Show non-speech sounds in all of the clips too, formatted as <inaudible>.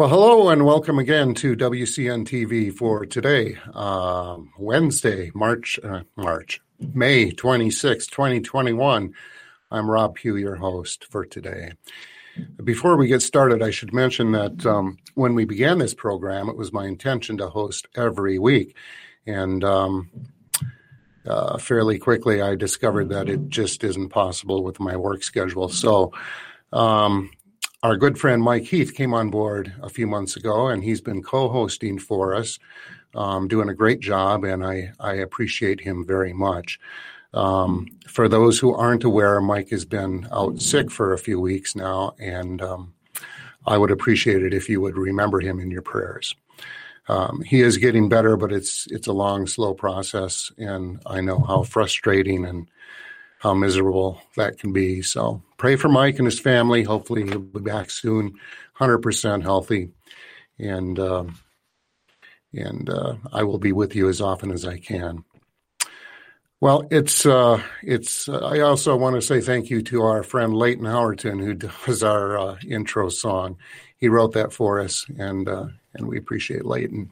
Well, hello and welcome again to WCN TV for today, um, Wednesday, March, uh, March, May 26, 2021. I'm Rob Pugh, your host for today. Before we get started, I should mention that um, when we began this program, it was my intention to host every week. And um, uh, fairly quickly, I discovered that it just isn't possible with my work schedule. So, um, our good friend Mike Heath came on board a few months ago, and he's been co-hosting for us, um, doing a great job, and I I appreciate him very much. Um, for those who aren't aware, Mike has been out sick for a few weeks now, and um, I would appreciate it if you would remember him in your prayers. Um, he is getting better, but it's it's a long, slow process, and I know how frustrating and how miserable that can be. So pray for Mike and his family. Hopefully, he'll be back soon, hundred percent healthy, and uh, and uh, I will be with you as often as I can. Well, it's uh, it's. Uh, I also want to say thank you to our friend Leighton Howerton, who does our uh, intro song. He wrote that for us, and uh, and we appreciate Leighton.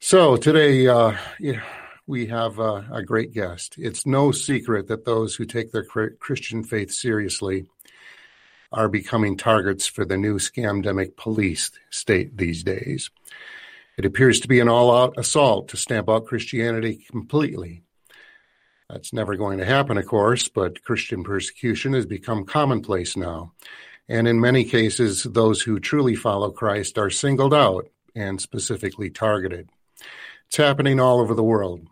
So today, uh, yeah, we have a, a, great guest. It's no secret that those who take their Christian faith seriously are becoming targets for the new scamdemic police state these days. It appears to be an all out assault to stamp out Christianity completely. That's never going to happen, of course, but Christian persecution has become commonplace now. And in many cases, those who truly follow Christ are singled out and specifically targeted. It's happening all over the world.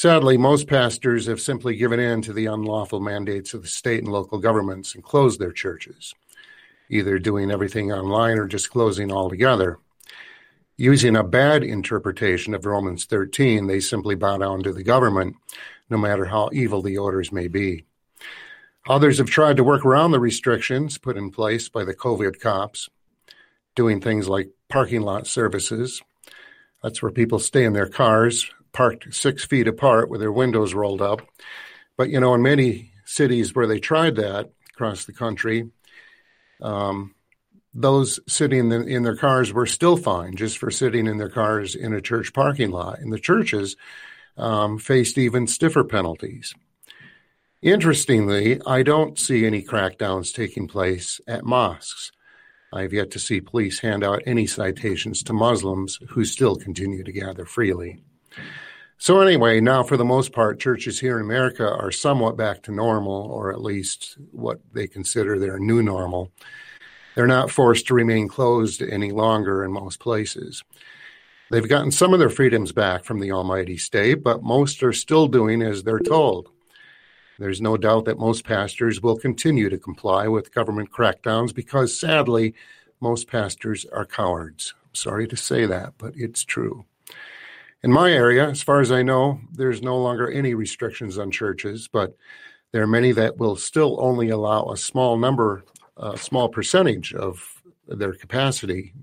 Sadly, most pastors have simply given in to the unlawful mandates of the state and local governments and closed their churches, either doing everything online or just closing altogether. Using a bad interpretation of Romans 13, they simply bow down to the government, no matter how evil the orders may be. Others have tried to work around the restrictions put in place by the COVID cops, doing things like parking lot services. That's where people stay in their cars, parked six feet apart with their windows rolled up. But, you know, in many cities where they tried that across the country, um, those sitting in, in, their cars were still fined just for sitting in their cars in a church parking lot. And the churches um, faced even stiffer penalties. Interestingly, I don't see any crackdowns taking place at mosques. I've yet to see police hand out any citations to Muslims who still continue to gather freely. So, anyway, now for the most part, churches here in America are somewhat back to normal, or at least what they consider their new normal. They're not forced to remain closed any longer in most places. They've gotten some of their freedoms back from the Almighty State, but most are still doing as they're told. There's no doubt that most pastors will continue to comply with government crackdowns because, sadly, most pastors are cowards. sorry to say that, but it's true. In my area, as far as I know, there's no longer any restrictions on churches, but there are many that will still only allow a small number, a small percentage of their capacity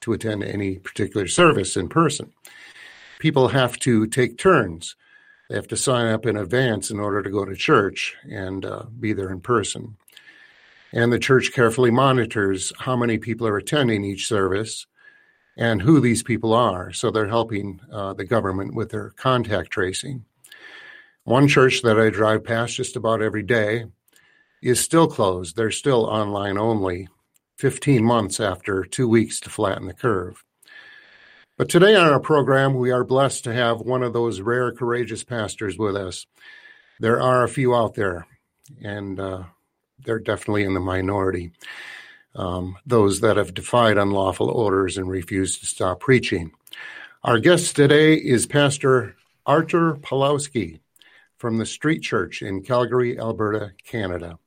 to attend any particular service in person. People have to take turns They have to sign up in advance in order to go to church and uh, be there in person. And the church carefully monitors how many people are attending each service and who these people are. So they're helping uh, the government with their contact tracing. One church that I drive past just about every day is still closed. They're still online only, 15 months after two weeks to flatten the curve. But today on our program, we are blessed to have one of those rare, courageous pastors with us. There are a few out there, and uh, they're definitely in the minority. Um, those that have defied unlawful orders and refused to stop preaching. Our guest today is Pastor Artur Pawlowski from the Street Church in Calgary, Alberta, Canada.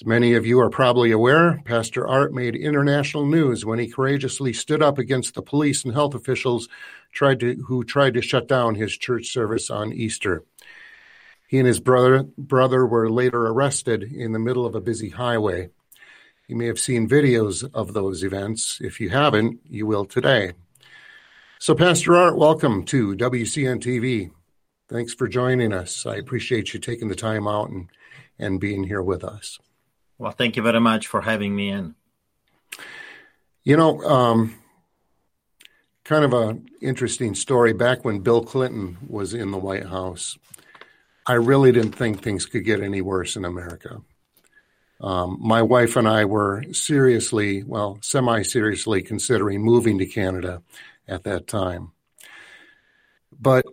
As many of you are probably aware, Pastor Art made international news when he courageously stood up against the police and health officials tried to, who tried to shut down his church service on Easter. He and his brother, brother were later arrested in the middle of a busy highway. You may have seen videos of those events. If you haven't, you will today. So, Pastor Art, welcome to WCN TV. Thanks for joining us. I appreciate you taking the time out and, and being here with us. Well, thank you very much for having me in. You know, um, kind of an interesting story. Back when Bill Clinton was in the White House, I really didn't think things could get any worse in America. Um, my wife and I were seriously, well, semi seriously considering moving to Canada at that time. But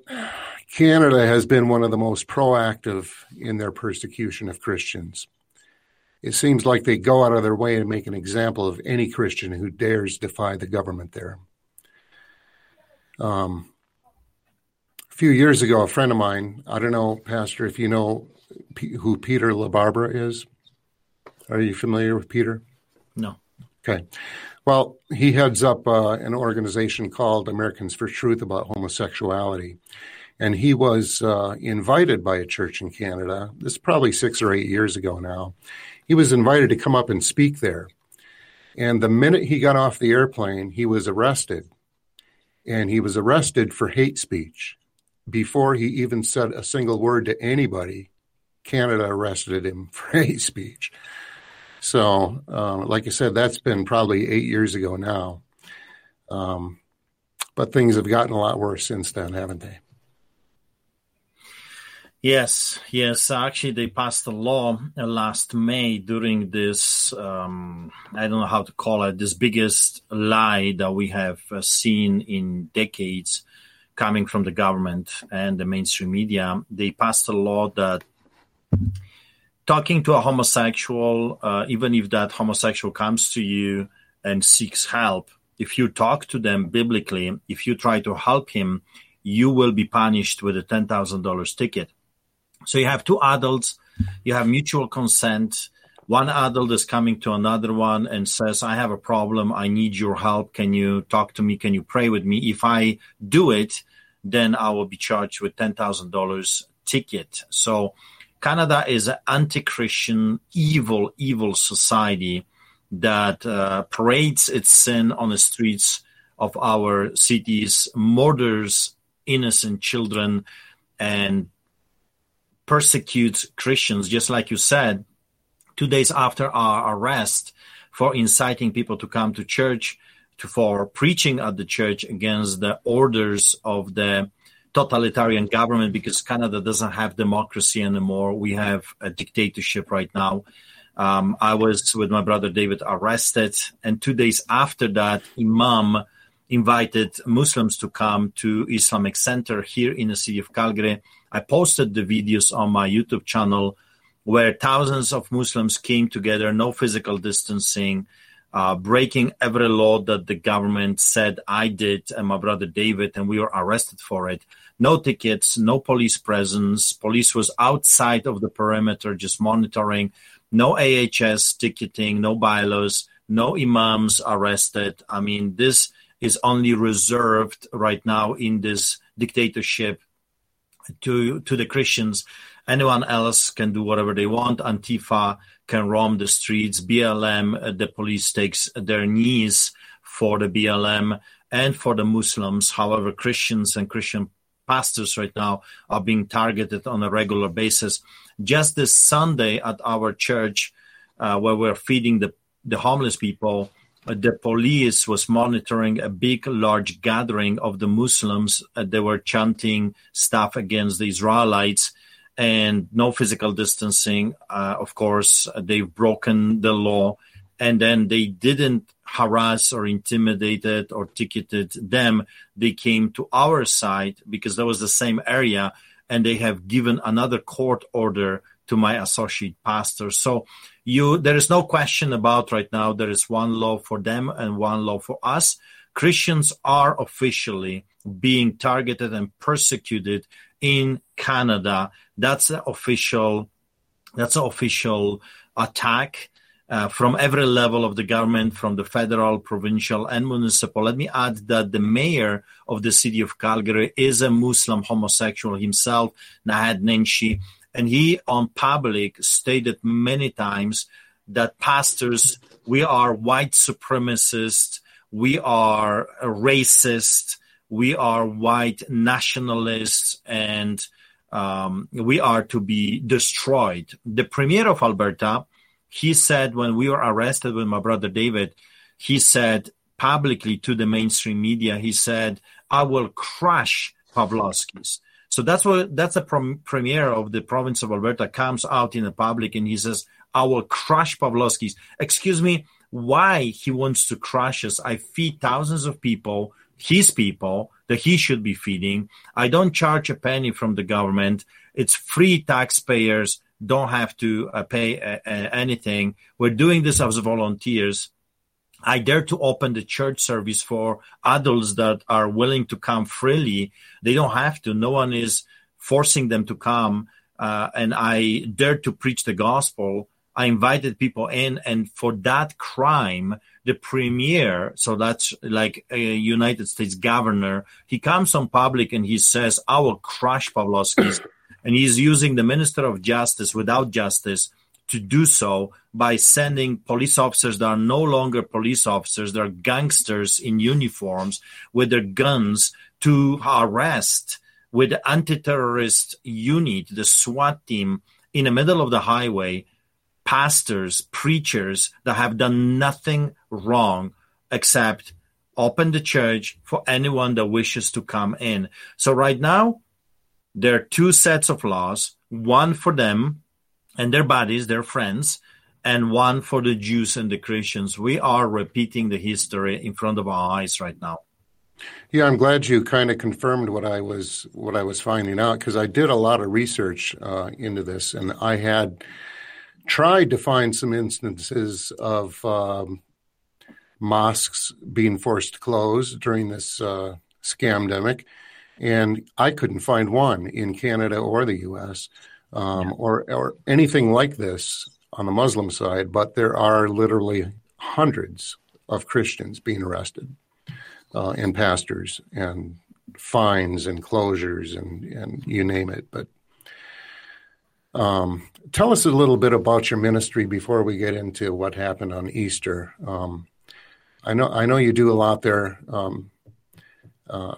Canada has been one of the most proactive in their persecution of Christians it seems like they go out of their way to make an example of any Christian who dares defy the government there. Um, a few years ago, a friend of mine, I don't know, Pastor, if you know P- who Peter LaBarbera is. Are you familiar with Peter? No. Okay. Well, he heads up uh, an organization called Americans for Truth about homosexuality. And he was uh, invited by a church in Canada. This is probably six or eight years ago now he was invited to come up and speak there. And the minute he got off the airplane, he was arrested. And he was arrested for hate speech. Before he even said a single word to anybody, Canada arrested him <laughs> for hate speech. So, uh, like I said, that's been probably eight years ago now. Um, but things have gotten a lot worse since then, haven't they? Yes, yes. Actually, they passed a law uh, last May during this, um, I don't know how to call it, this biggest lie that we have uh, seen in decades coming from the government and the mainstream media. They passed a law that talking to a homosexual, uh, even if that homosexual comes to you and seeks help, if you talk to them biblically, if you try to help him, you will be punished with a $10,000 ticket so you have two adults, you have mutual consent. One adult is coming to another one and says, I have a problem. I need your help. Can you talk to me? Can you pray with me? If I do it, then I will be charged with $10,000 ticket. So Canada is an anti-Christian, evil, evil society that uh, parades its sin on the streets of our cities, murders innocent children, and persecutes Christians, just like you said, two days after our arrest for inciting people to come to church, to, for preaching at the church against the orders of the totalitarian government because Canada doesn't have democracy anymore. We have a dictatorship right now. Um, I was with my brother David arrested, and two days after that, Imam invited Muslims to come to Islamic Center here in the city of Calgary I posted the videos on my YouTube channel where thousands of Muslims came together, no physical distancing, uh, breaking every law that the government said I did and my brother David, and we were arrested for it. No tickets, no police presence. Police was outside of the perimeter, just monitoring. No AHS ticketing, no bylaws, no imams arrested. I mean, this is only reserved right now in this dictatorship to to the Christians. Anyone else can do whatever they want. Antifa can roam the streets. BLM, uh, the police takes their knees for the BLM and for the Muslims. However, Christians and Christian pastors right now are being targeted on a regular basis. Just this Sunday at our church, uh, where we're feeding the, the homeless people, uh, the police was monitoring a big, large gathering of the Muslims. Uh, they were chanting stuff against the Israelites and no physical distancing. Uh, of course, they've broken the law and then they didn't harass or intimidated or ticketed them. They came to our side because that was the same area and they have given another court order to my associate pastor. So you, there is no question about right now. There is one law for them and one law for us. Christians are officially being targeted and persecuted in Canada. That's the official, that's the official attack uh, from every level of the government, from the federal, provincial, and municipal. Let me add that the mayor of the city of Calgary is a Muslim homosexual himself, Naheed Nenshi, and he on public stated many times that pastors, we are white supremacists, we are racist, we are white nationalists, and um, we are to be destroyed. The premier of Alberta, he said when we were arrested with my brother David, he said publicly to the mainstream media, he said, I will crush Pawlowski's. So that's what that's the prom- premier of the province of Alberta comes out in the public and he says, I will crush Pawlowski's. Excuse me, why he wants to crush us? I feed thousands of people, his people that he should be feeding. I don't charge a penny from the government. It's free taxpayers don't have to uh, pay uh, uh, anything. We're doing this as volunteers. I dare to open the church service for adults that are willing to come freely. They don't have to. No one is forcing them to come. Uh, and I dare to preach the gospel. I invited people in, and for that crime, the premier, so that's like a United States governor, he comes on public and he says, "I will crush Pawlowski's." <clears throat> And he's using the Minister of Justice without justice to do so by sending police officers that are no longer police officers, they're gangsters in uniforms with their guns to arrest with the anti-terrorist unit, the SWAT team, in the middle of the highway, pastors, preachers that have done nothing wrong except open the church for anyone that wishes to come in. So right now, there are two sets of laws one for them and their bodies, their friends, and one for the Jews and the Christians. We are repeating the history in front of our eyes right now. Yeah, I'm glad you kind of confirmed what I was what I was finding out because I did a lot of research uh, into this, and I had tried to find some instances of um, mosques being forced to close during this uh, scamdemic, and I couldn't find one in Canada or the U.S. Um, yeah. or or anything like this on the Muslim side. But there are literally hundreds of Christians being arrested, uh, and pastors, and fines, and closures, and and you name it. But um, tell us a little bit about your ministry before we get into what happened on Easter. Um, I know I know you do a lot there. Um, uh,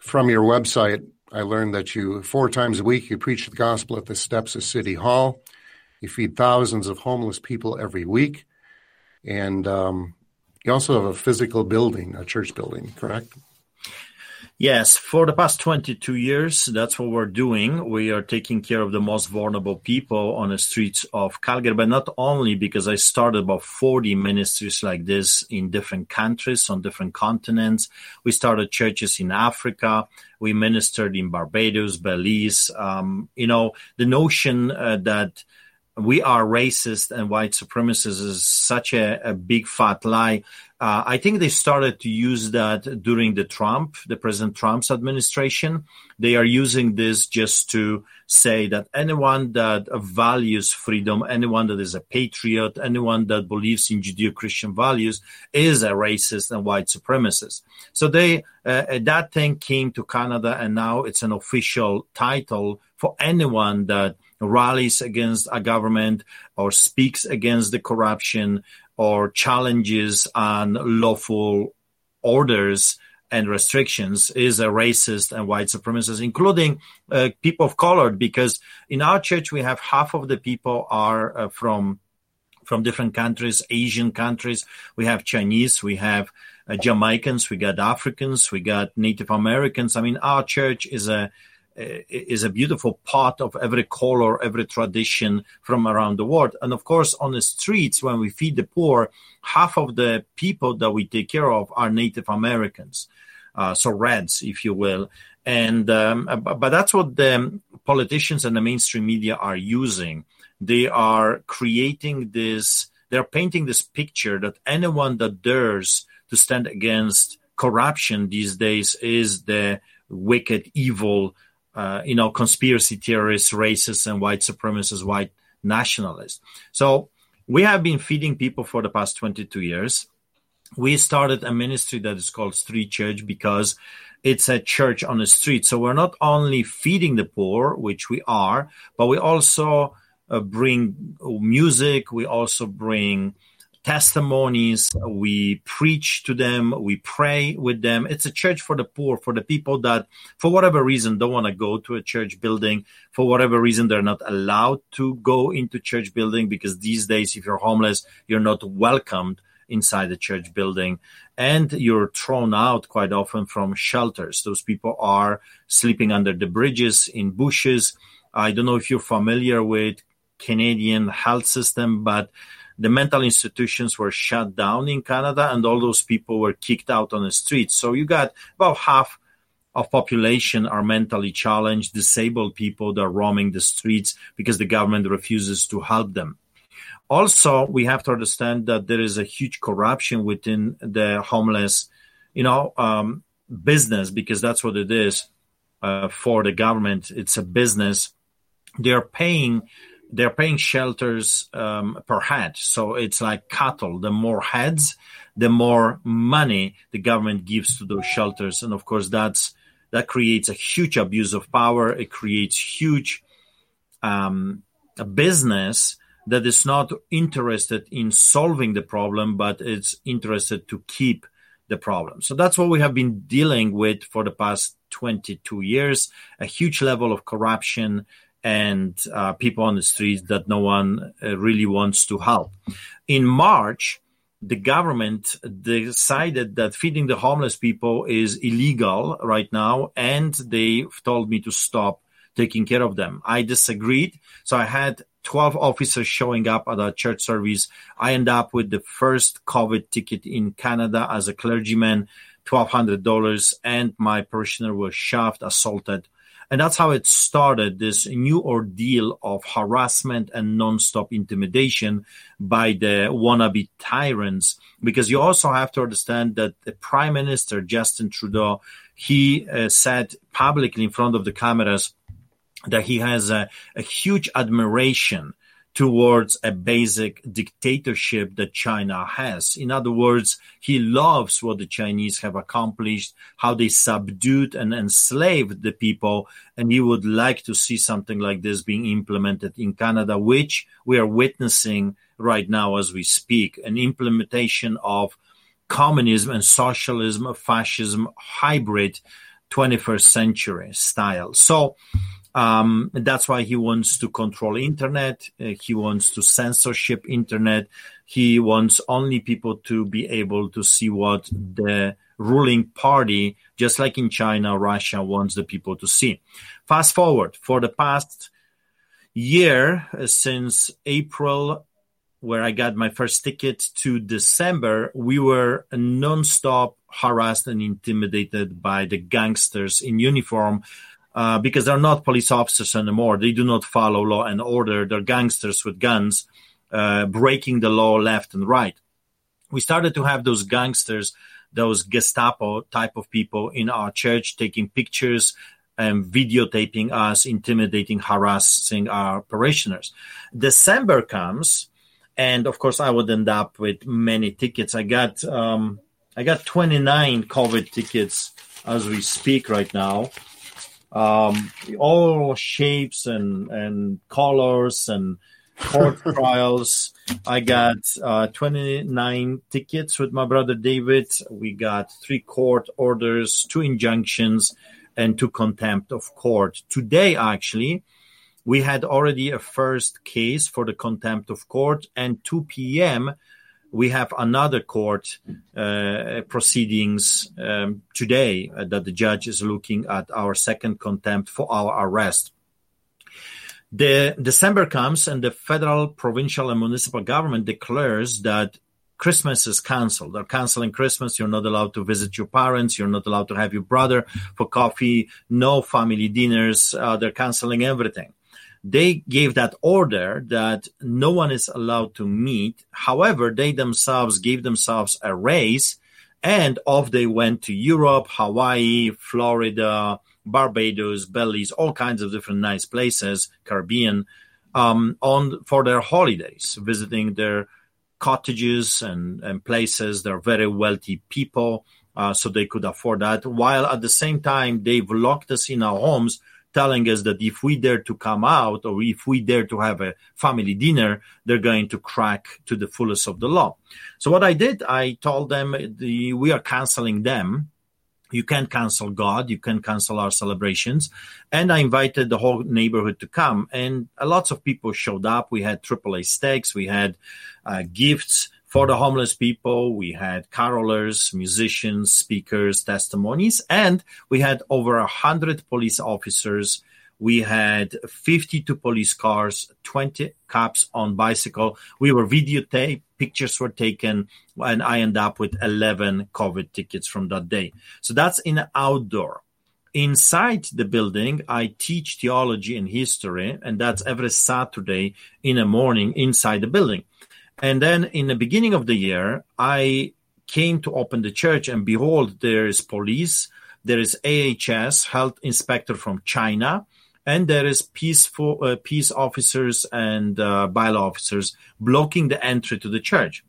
from your website, I learned that you four times a week you preach the gospel at the steps of City Hall. You feed thousands of homeless people every week, and um, you also have a physical building, a church building, correct? Yes, for the past 22 years, that's what we're doing. We are taking care of the most vulnerable people on the streets of Calgary, but not only because I started about 40 ministries like this in different countries, on different continents. We started churches in Africa. We ministered in Barbados, Belize. Um, you know, the notion uh, that we are racist and white supremacists is such a, a big fat lie. Uh, I think they started to use that during the Trump, the President Trump's administration. They are using this just to say that anyone that values freedom, anyone that is a patriot, anyone that believes in Judeo-Christian values is a racist and white supremacist. So they uh, that thing came to Canada, and now it's an official title for anyone that rallies against a government or speaks against the corruption or challenges unlawful orders and restrictions is a racist and white supremacist, including uh, people of color, because in our church we have half of the people are uh, from from different countries, Asian countries. We have Chinese, we have uh, Jamaicans, we got Africans, we got Native Americans. I mean, our church is a is a beautiful part of every color, every tradition from around the world. And of course, on the streets, when we feed the poor, half of the people that we take care of are Native Americans uh, so reds, if you will. And um, but that's what the politicians and the mainstream media are using. They are creating this. They're painting this picture that anyone that dares to stand against corruption these days is the wicked, evil, uh, you know, conspiracy theorists, racists, and white supremacists, white nationalists. So we have been feeding people for the past 22 years we started a ministry that is called Street Church because it's a church on the street. So we're not only feeding the poor, which we are, but we also uh, bring music. We also bring testimonies. We preach to them. We pray with them. It's a church for the poor, for the people that, for whatever reason, don't want to go to a church building. For whatever reason, they're not allowed to go into church building because these days, if you're homeless, you're not welcomed inside the church building. And you're thrown out quite often from shelters. Those people are sleeping under the bridges in bushes. I don't know if you're familiar with Canadian health system, but the mental institutions were shut down in Canada and all those people were kicked out on the streets. So you got about half of population are mentally challenged, disabled people that are roaming the streets because the government refuses to help them. Also, we have to understand that there is a huge corruption within the homeless, you know, um, business because that's what it is uh, for the government. It's a business. They're paying they're paying shelters um, per head. So it's like cattle. The more heads, the more money the government gives to those shelters. And of course, that's that creates a huge abuse of power. It creates huge um, a business that is not interested in solving the problem, but it's interested to keep the problem. So that's what we have been dealing with for the past 22 years a huge level of corruption and uh, people on the streets that no one uh, really wants to help. In March, the government decided that feeding the homeless people is illegal right now, and they told me to stop taking care of them. I disagreed. So I had 12 officers showing up at a church service. I end up with the first COVID ticket in Canada as a clergyman, $1,200, and my parishioner was shoved, assaulted. And that's how it started this new ordeal of harassment and nonstop intimidation by the wannabe tyrants. Because you also have to understand that the Prime Minister, Justin Trudeau, he uh, said publicly in front of the cameras, that he has a, a huge admiration towards a basic dictatorship that China has. In other words, he loves what the Chinese have accomplished, how they subdued and enslaved the people, and he would like to see something like this being implemented in Canada, which we are witnessing right now as we speak, an implementation of communism and socialism, fascism, hybrid 21st century style. So um, that's why he wants to control internet. Uh, he wants to censorship internet. He wants only people to be able to see what the ruling party, just like in China, Russia wants the people to see. Fast forward for the past year, uh, since April, where I got my first ticket to December, we were nonstop harassed and intimidated by the gangsters in uniform uh, because they're not police officers anymore. They do not follow law and order. They're gangsters with guns, uh, breaking the law left and right. We started to have those gangsters, those Gestapo type of people in our church taking pictures and videotaping us, intimidating, harassing our parishioners. December comes, and of course, I would end up with many tickets. I got um, I got 29 COVID tickets as we speak right now um, all shapes and and colors and court <laughs> trials. I got uh, 29 tickets with my brother David. We got three court orders, two injunctions, and two contempt of court. Today, actually, we had already a first case for the contempt of court, and 2 p.m. we have another court uh, proceedings um, today uh, that the judge is looking at our second contempt for our arrest. The December comes and the federal, provincial, and municipal government declares that Christmas is canceled. They're canceling Christmas. You're not allowed to visit your parents. You're not allowed to have your brother for coffee. No family dinners. Uh, they're canceling everything. They gave that order that no one is allowed to meet. However, they themselves gave themselves a raise and off they went to Europe, Hawaii, Florida, Barbados, Belize, all kinds of different nice places, Caribbean, um, on for their holidays, visiting their cottages and, and places. They're very wealthy people, uh, so they could afford that. While at the same time, they've locked us in our homes, telling us that if we dare to come out or if we dare to have a family dinner, they're going to crack to the fullest of the law. So what I did, I told them the, we are canceling them you can't cancel God. You can cancel our celebrations. And I invited the whole neighborhood to come. And lots of people showed up. We had AAA steaks. We had uh, gifts for the homeless people. We had carolers, musicians, speakers, testimonies, and we had over a hundred police officers we had 52 police cars, 20 cops on bicycle. We were videotaped, pictures were taken, and I end up with 11 COVID tickets from that day. So that's in outdoor. Inside the building, I teach theology and history, and that's every Saturday in the morning inside the building. And then in the beginning of the year, I came to open the church, and behold, there is police, there is AHS, health inspector from China, and there is peaceful uh, peace officers and uh, bylaw officers blocking the entry to the church.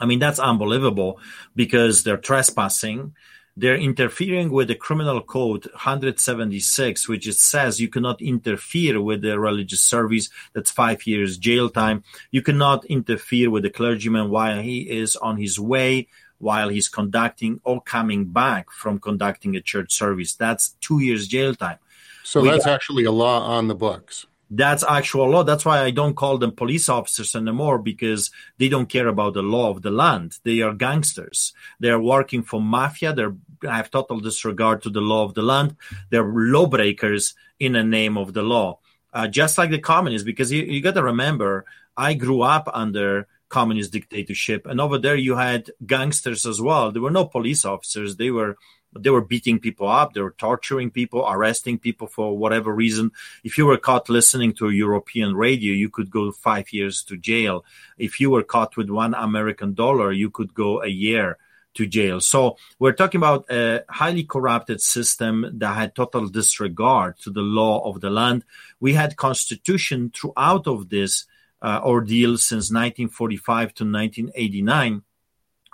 I mean that's unbelievable because they're trespassing. They're interfering with the criminal code 176, which it says you cannot interfere with the religious service. That's five years jail time. You cannot interfere with the clergyman while he is on his way, while he's conducting or coming back from conducting a church service. That's two years jail time. So we that's got, actually a law on the books. That's actual law. That's why I don't call them police officers anymore because they don't care about the law of the land. They are gangsters. They are working for mafia. They have total disregard to the law of the land. They're lawbreakers in the name of the law. Uh, just like the communists, because you, you got to remember, I grew up under communist dictatorship, and over there you had gangsters as well. There were no police officers; they were they were beating people up, they were torturing people, arresting people for whatever reason. If you were caught listening to European radio, you could go five years to jail. If you were caught with one American dollar, you could go a year to jail. So we're talking about a highly corrupted system that had total disregard to the law of the land. We had constitution throughout of this uh, ordeal since 1945 to 1989,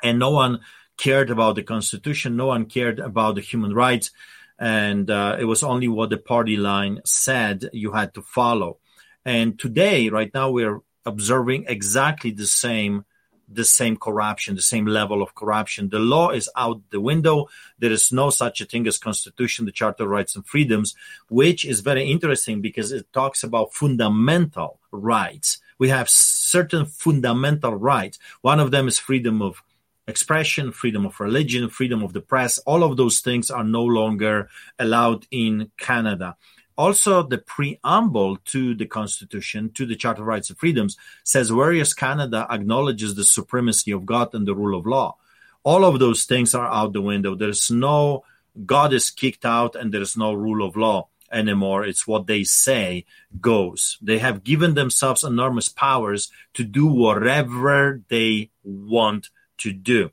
and no one cared about the constitution. No one cared about the human rights. And uh, it was only what the party line said you had to follow. And today, right now, we're observing exactly the same the same corruption, the same level of corruption. The law is out the window. There is no such a thing as constitution, the Charter of Rights and Freedoms, which is very interesting because it talks about fundamental rights. We have certain fundamental rights. One of them is freedom of expression, freedom of religion, freedom of the press, all of those things are no longer allowed in Canada. Also, the preamble to the Constitution, to the Charter of Rights and Freedoms, says whereas Canada acknowledges the supremacy of God and the rule of law. All of those things are out the window. There's no God is kicked out and there's no rule of law anymore. It's what they say goes. They have given themselves enormous powers to do whatever they want to do.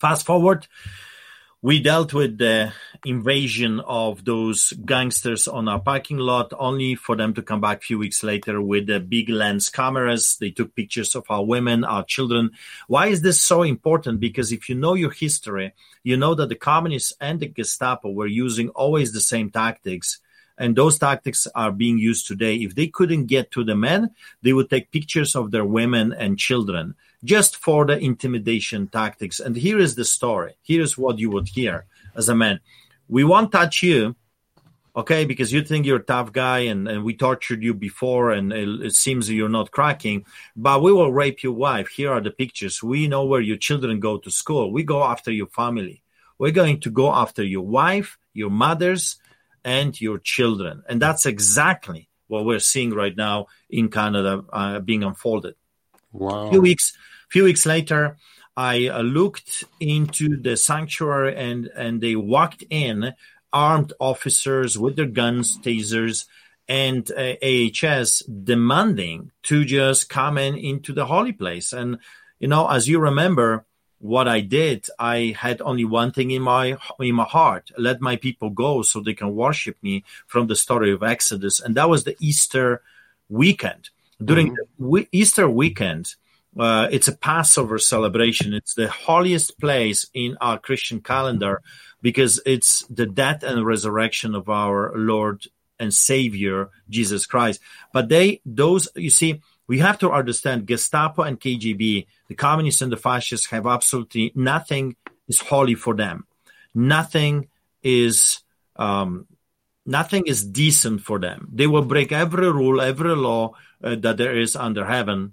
Fast forward, we dealt with the invasion of those gangsters on our parking lot, only for them to come back a few weeks later with the big lens cameras. They took pictures of our women, our children. Why is this so important? Because if you know your history, you know that the communists and the Gestapo were using always the same tactics and those tactics are being used today. If they couldn't get to the men, they would take pictures of their women and children just for the intimidation tactics. And here is the story. Here is what you would hear as a man. We won't touch you, okay, because you think you're a tough guy and, and we tortured you before and it, it seems you're not cracking, but we will rape your wife. Here are the pictures. We know where your children go to school. We go after your family. We're going to go after your wife, your mothers, and your children. And that's exactly what we're seeing right now in Canada uh, being unfolded. Wow. A few weeks, few weeks later, I uh, looked into the sanctuary and, and they walked in armed officers with their guns, tasers, and uh, AHS demanding to just come in into the holy place. And, you know, as you remember, what I did, I had only one thing in my in my heart: let my people go so they can worship me. From the story of Exodus, and that was the Easter weekend. During mm-hmm. the Easter weekend, uh, it's a Passover celebration. It's the holiest place in our Christian calendar because it's the death and resurrection of our Lord and Savior Jesus Christ. But they, those, you see we have to understand Gestapo and KGB, the communists and the fascists have absolutely nothing is holy for them. Nothing is um, nothing is decent for them. They will break every rule, every law uh, that there is under heaven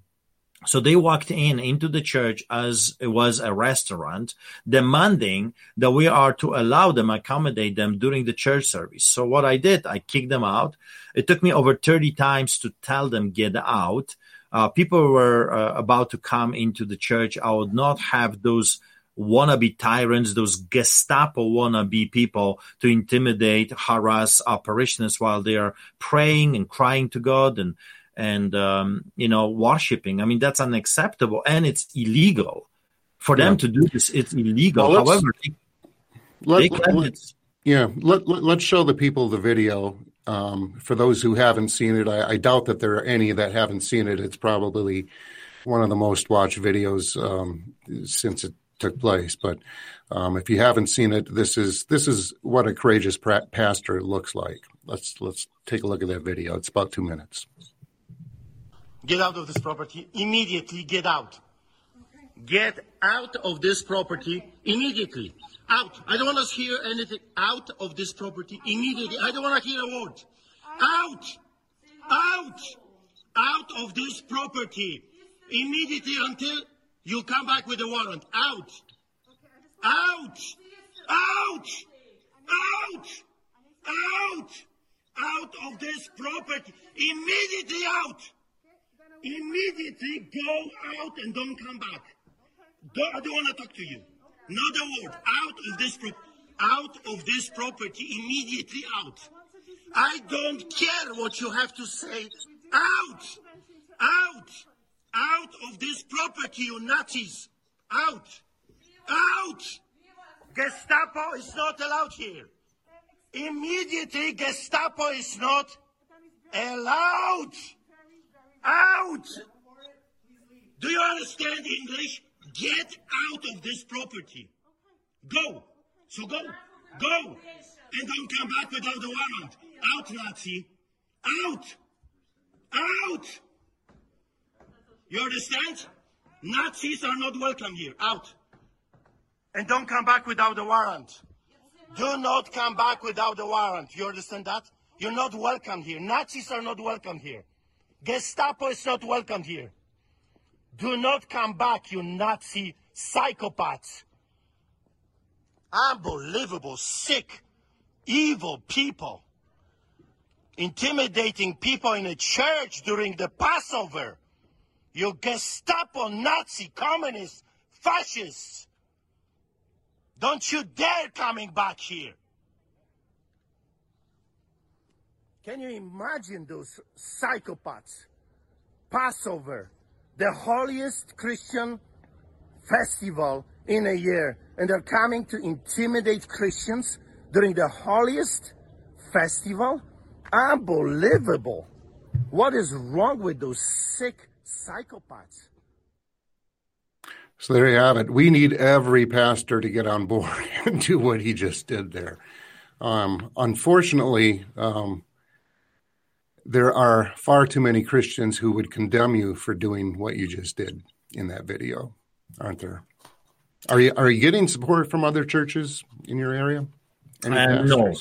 so they walked in into the church as it was a restaurant, demanding that we are to allow them, accommodate them during the church service. So what I did, I kicked them out. It took me over 30 times to tell them get out. Uh, people were uh, about to come into the church. I would not have those wannabe tyrants, those Gestapo wannabe people to intimidate, harass our parishioners while they are praying and crying to God and and um, you know worshiping. I mean that's unacceptable and it's illegal for them yeah. to do this. It's illegal. Well, However, they, let, they let, yeah, let, let, us show the people the video. Um, for those who haven't seen it, I, I, doubt that there are any that haven't seen it. It's probably one of the most watched videos um, since it took place. But um, if you haven't seen it, this is this is what a courageous pastor looks like. Let's let's take a look at that video. It's about two minutes. Get out of this property. Immediately get out. Get out of this property immediately. Out. I don't want to hear anything. Out of this property immediately. I don't want to hear a word. Out. Out. Out of this property immediately until you come back with a warrant. Out. Out. Out. Out. Out. Out of this property. Immediately out. Immediately go out and don't come back. Don't, I don't want to talk to you. Not a word. Out of this pro- out of this property immediately out. I don't care what you have to say. Out! Out! Out of this property, you Nazis! Out! Out! Gestapo is not allowed here. Immediately, Gestapo is not allowed. Out! Do you understand English? Get out of this property. Go. So go. Go. And don't come back without the warrant. Out, Nazi. Out. Out. You understand? Nazis are not welcome here. Out. And don't come back without a warrant. Do not come back without a warrant. You understand that? You're not welcome here. Nazis are not welcome here. Gestapo is not welcome here. Do not come back, you Nazi psychopaths. Unbelievable, sick, evil people. Intimidating people in a church during the Passover. You Gestapo, Nazi, communists, fascists. Don't you dare coming back here. Can you imagine those psychopaths? Passover, the holiest Christian festival in a year, and they're coming to intimidate Christians during the holiest festival? Unbelievable. What is wrong with those sick psychopaths? So there you have it. We need every pastor to get on board <laughs> and do what he just did there. Um, unfortunately, um, there are far too many Christians who would condemn you for doing what you just did in that video, aren't there? Are you are you getting support from other churches in your area? Uh, no,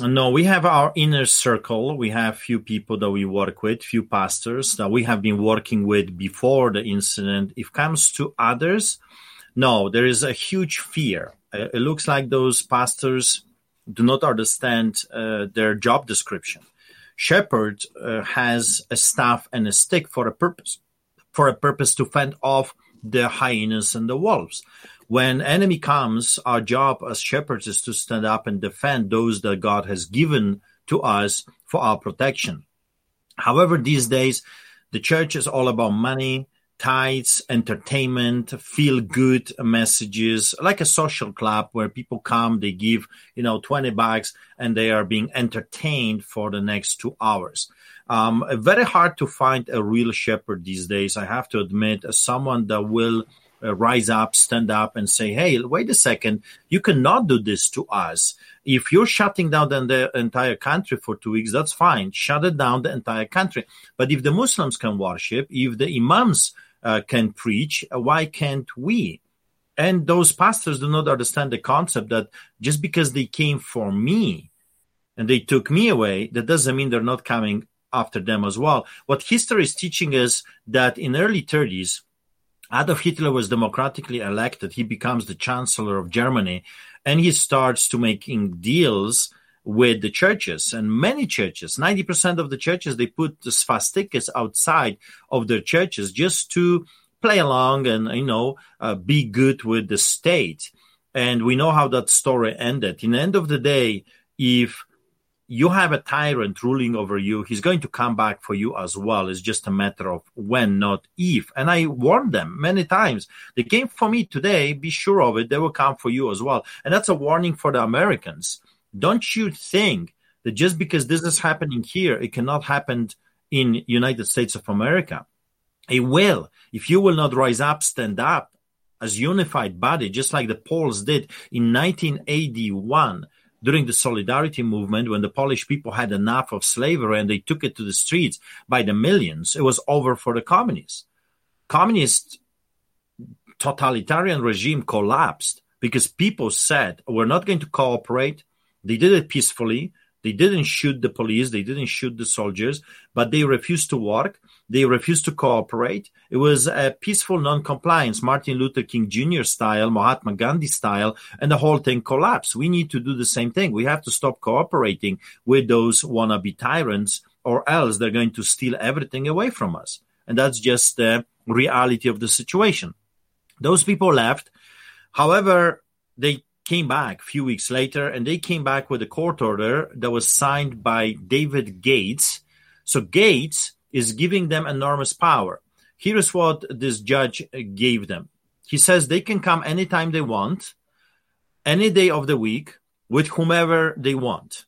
no. We have our inner circle. We have few people that we work with, few pastors that we have been working with before the incident. If comes to others, no, there is a huge fear. Uh, it looks like those pastors do not understand uh, their job description. Shepherd uh, has a staff and a stick for a purpose, for a purpose to fend off the hyenas and the wolves. When enemy comes, our job as shepherds is to stand up and defend those that God has given to us for our protection. However, these days, the church is all about money, tithes, entertainment, feel good messages, like a social club where people come, they give, you know, 20 bucks and they are being entertained for the next two hours. Um, very hard to find a real shepherd these days. I have to admit, as someone that will uh, rise up, stand up, and say, "Hey, wait a second! You cannot do this to us. If you're shutting down the entire country for two weeks, that's fine. Shut it down the entire country. But if the Muslims can worship, if the imams uh, can preach, why can't we?" And those pastors do not understand the concept that just because they came for me and they took me away, that doesn't mean they're not coming after them as well. What history is teaching us that in early 30s, Adolf Hitler was democratically elected. He becomes the chancellor of Germany and he starts to making deals with the churches. And many churches 90% of the churches they put the swastikas outside of their churches just to play along and you know uh, be good with the state. And we know how that story ended. In the end of the day if you have a tyrant ruling over you, he's going to come back for you as well. It's just a matter of when, not if. And I warned them many times. They came for me today. Be sure of it. They will come for you as well. And that's a warning for the Americans. Don't you think that just because this is happening here, it cannot happen in United States of America? It will. If you will not rise up, stand up as unified body, just like the Poles did in 1981 during the solidarity movement when the Polish people had enough of slavery and they took it to the streets by the millions, it was over for the communists. Communist totalitarian regime collapsed because people said, we're not going to cooperate. They did it peacefully. They didn't shoot the police, they didn't shoot the soldiers, but they refused to work. They refused to cooperate. It was a peaceful non-compliance, Martin Luther King Jr. style, Mahatma Gandhi style, and the whole thing collapsed. We need to do the same thing. We have to stop cooperating with those wannabe tyrants, or else they're going to steal everything away from us. And that's just the reality of the situation. Those people left. However, they came back a few weeks later and they came back with a court order that was signed by David Gates. So Gates is giving them enormous power. Here's what this judge gave them. He says they can come anytime they want, any day of the week, with whomever they want.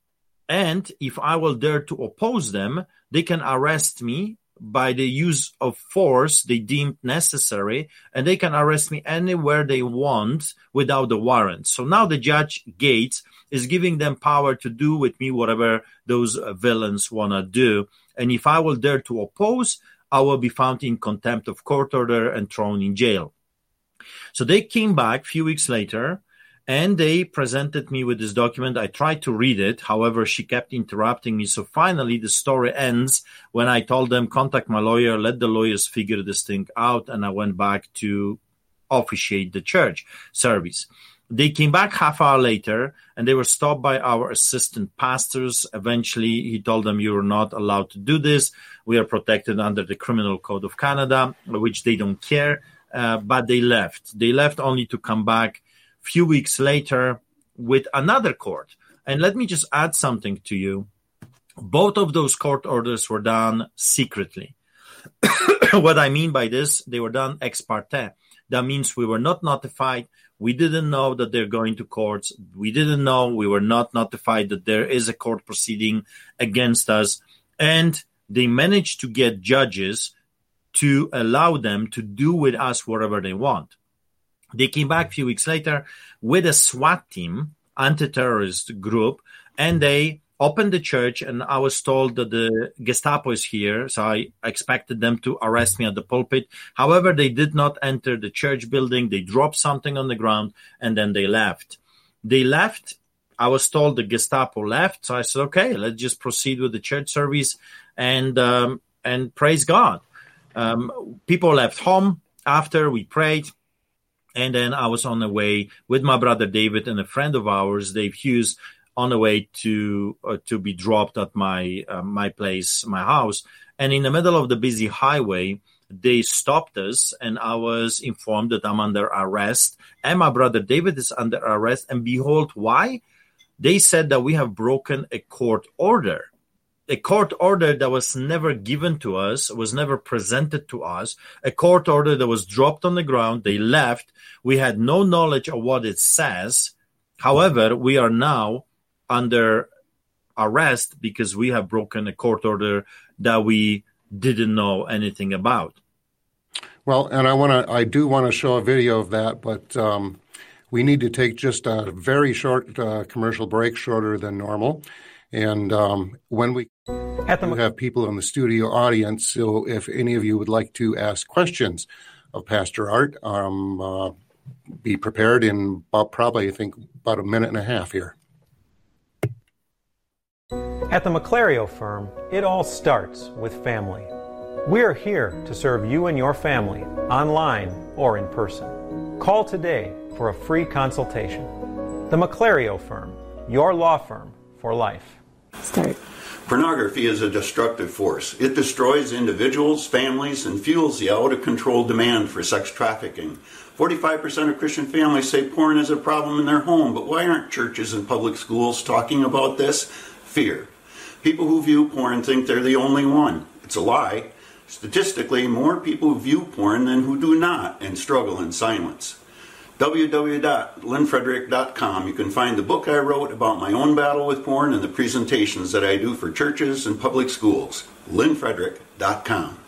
And if I will dare to oppose them, they can arrest me by the use of force they deemed necessary, and they can arrest me anywhere they want without a warrant. So now the judge Gates is giving them power to do with me whatever those uh, villains want to do. And if I will dare to oppose, I will be found in contempt of court order and thrown in jail. So they came back a few weeks later and they presented me with this document. I tried to read it. However, she kept interrupting me. So finally, the story ends when I told them, contact my lawyer, let the lawyers figure this thing out. And I went back to officiate the church service. They came back half hour later and they were stopped by our assistant pastors. Eventually, he told them, You are not allowed to do this. We are protected under the Criminal Code of Canada, which they don't care. Uh, but they left. They left only to come back few weeks later with another court. And let me just add something to you. Both of those court orders were done secretly. <coughs> what I mean by this, they were done ex parte. That means we were not notified. We didn't know that they're going to courts. We didn't know. We were not notified that there is a court proceeding against us. And they managed to get judges to allow them to do with us whatever they want. They came back a few weeks later with a SWAT team, anti-terrorist group, and they opened the church and I was told that the Gestapo is here. So I expected them to arrest me at the pulpit. However, they did not enter the church building. They dropped something on the ground and then they left. They left. I was told the Gestapo left. So I said, okay, let's just proceed with the church service and, um, and praise God. Um, people left home after we prayed. And then I was on the way with my brother David and a friend of ours, Dave Hughes, on the way to uh, to be dropped at my uh, my place, my house. And in the middle of the busy highway, they stopped us, and I was informed that I'm under arrest, and my brother David is under arrest. And behold, why? They said that we have broken a court order. A court order that was never given to us, was never presented to us, a court order that was dropped on the ground. They left. We had no knowledge of what it says. However, we are now under arrest because we have broken a court order that we didn't know anything about. Well, and I want to, I do want to show a video of that, but um, we need to take just a very short uh, commercial break, shorter than normal. And um, when we At the... have people in the studio audience, so if any of you would like to ask questions of Pastor Art, um, uh, be prepared in about probably, I think, about a minute and a half here. At the McClario firm, it all starts with family. We are here to serve you and your family, online or in person. Call today for a free consultation. The McClario firm, your law firm for life. Start. Pornography is a destructive force. It destroys individuals, families, and fuels the out of control demand for sex trafficking. 45% of Christian families say porn is a problem in their home, but why aren't churches and public schools talking about this? Fear. People who view porn think they're the only one. It's a lie. Statistically, more people view porn than who do not and struggle in silence. www.linfrederick.com. You can find the book I wrote about my own battle with porn and the presentations that I do for churches and public schools. linfrederick.com.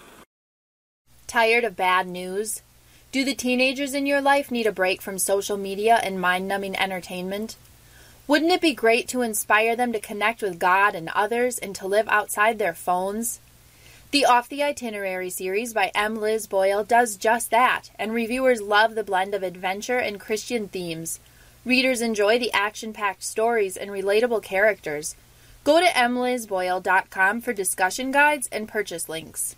Tired of bad news? Do the teenagers in your life need a break from social media and mind numbing entertainment? Wouldn't it be great to inspire them to connect with God and others and to live outside their phones? The Off the Itinerary series by M. Liz Boyle does just that, and reviewers love the blend of adventure and Christian themes. Readers enjoy the action packed stories and relatable characters. Go to mlizboyle.com for discussion guides and purchase links.